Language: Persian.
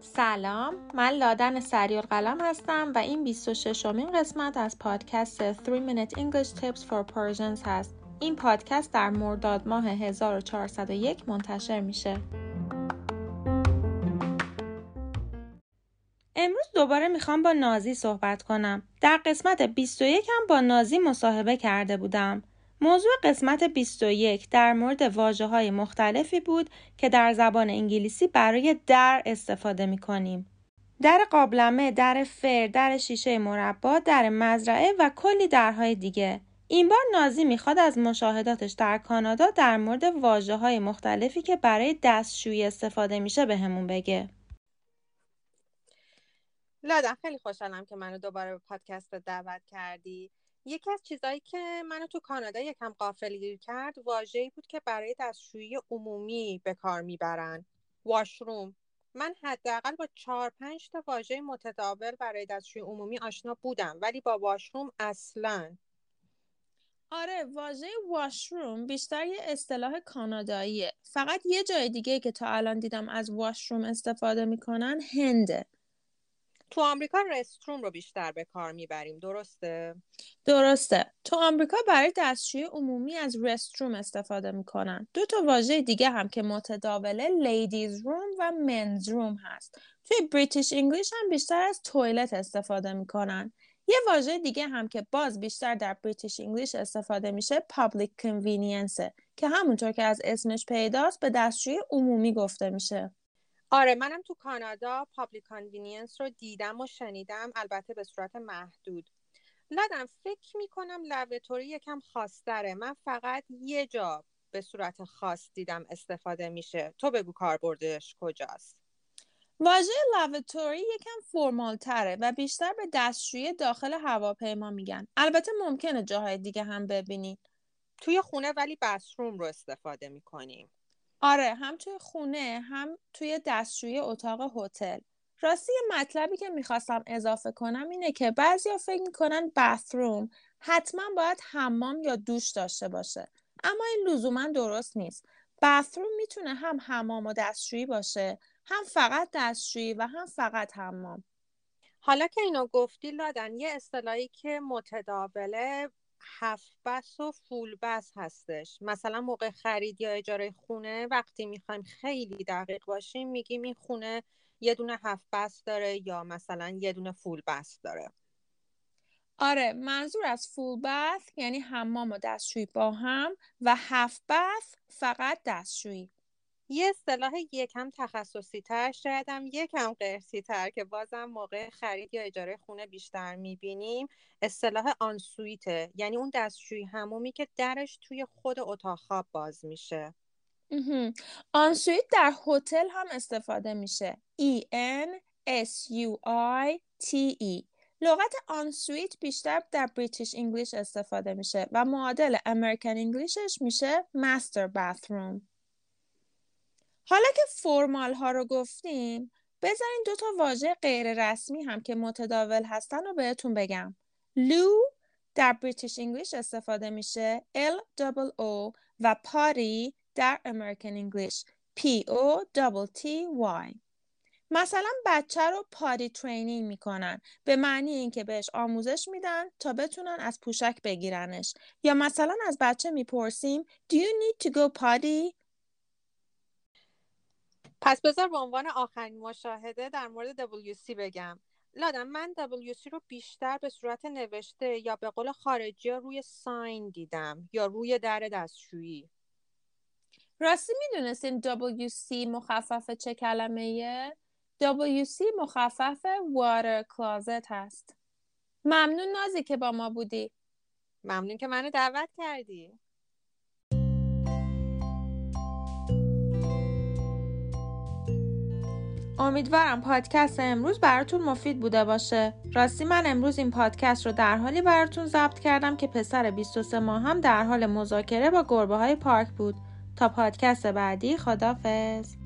سلام من لادن سریع قلم هستم و این 26 امین قسمت از پادکست 3 Minute English Tips for Persians هست. این پادکست در مرداد ماه 1401 منتشر میشه. امروز دوباره می‌خوام با نازی صحبت کنم. در قسمت 21 هم با نازی مصاحبه کرده بودم. موضوع قسمت 21 در مورد واجه های مختلفی بود که در زبان انگلیسی برای در استفاده می کنیم. در قابلمه، در فر، در شیشه مربا، در مزرعه و کلی درهای دیگه. این بار نازی می‌خواد از مشاهداتش در کانادا در مورد واجه های مختلفی که برای دستشویی استفاده میشه به همون بگه. لادن خیلی خوشحالم که منو دوباره به پادکست دعوت کردی. یکی از چیزهایی که منو تو کانادا یکم قافلگیر کرد واژه‌ای بود که برای دستشویی عمومی به کار می‌برن. واشروم. من حداقل با چهار پنج تا واژه متداول برای دستشویی عمومی آشنا بودم ولی با واشروم اصلا. آره واژه واشروم بیشتر یه اصطلاح کاناداییه. فقط یه جای دیگه که تا الان دیدم از واشروم استفاده می‌کنن هنده. تو آمریکا رستروم رو بیشتر به کار می‌بریم درسته؟ درسته. تو آمریکا برای دستشویی عمومی از رستروم استفاده می‌کنن. دو تا واژه دیگه هم که متداوله لیدیز روم و منز روم هست. توی British English هم بیشتر از toilet استفاده می‌کنن. یه واژه دیگه هم که باز بیشتر در British English استفاده میشه public convenience ه که همونطور که از اسمش پیداست به دستشویی عمومی گفته میشه. آره منم تو کانادا public convenience رو دیدم و شنیدم البته به صورت محدود. لادم فکر می‌کنم lavatory یکم خاصتره. من فقط یه جا به صورت خاص دیدم استفاده میشه. تو بگو کاربردش کجاست. واژه لوتوری یکم فرمال تره و بیشتر به دستشویی داخل هواپیما میگن. البته ممکنه جاهای دیگه هم ببینید توی خونه ولی بسروم رو استفاده می‌کنیم. آره هم توی خونه هم توی دستشویی اتاق هتل. راستی مطلبی که می‌خواستم اضافه کنم اینه که بعضیا فکر می‌کنن بثروم حتما باید حمام یا دوش داشته باشه. اما این لزوما درست نیست. بثروم می‌تونه هم حمام و دستشویی باشه هم فقط دستشویی و هم فقط حمام. حالا که اینو گفتی لادن یه اصطلاحی که متداوله هفت بس و فول بس هستش. مثلا موقع خرید یا اجاره خونه وقتی می‌خوایم خیلی دقیق باشیم میگیم این خونه یه دونه هفت بس داره یا مثلا یه دونه فول بس داره. آره منظور از فول بث یعنی حمام و دستشویی با هم و half bath فقط دستشویی. یه اصطلاح یکم تخصصی تر شاید هم یکم قرتی تر که بازم موقع خرید یا اجاره خونه بیشتر می‌بینیم اصطلاح ensuite ه یعنی اون دستشویی حمومی که درش توی خود اتاق خواب باز میشه. ensuite در هتل هم استفاده میشه. E N S U I T E. لغت ensuite بیشتر در British English استفاده میشه و معادل American English ش میشه master bathroom حالا که formal ها رو گفتیم بذارین دو تا واژه غیر رسمی هم که متداول هستن رو بهتون بگم. loo در British English استفاده میشه L double O و potty در American English P O double T Y. مثلا بچه رو potty training می‌کنن به معنی اینکه بهش آموزش میدن تا بتونن از پوشک بگیرنش. یا مثلا از بچه می‌پرسیم Do you need to go potty? پس بذار به عنوان آخرین مشاهده در مورد WC بگم. لادم من WC رو بیشتر به صورت نوشته یا به قول خارجی ها روی ساین دیدم یا روی در دستشویی. راستی می‌دونستین WC مخفف چه کلمه WC مخفف Water Closet هست. ممنون نازی که با ما بودی. ممنون که منو دعوت کردی. امیدوارم پادکست امروز براتون مفید بوده باشه. راستی من امروز این پادکست رو در حالی براتون ضبط کردم که پسر 23 ماه هم در حال مذاکره با گربه های پارک بود. تا پادکست بعدی خدافز.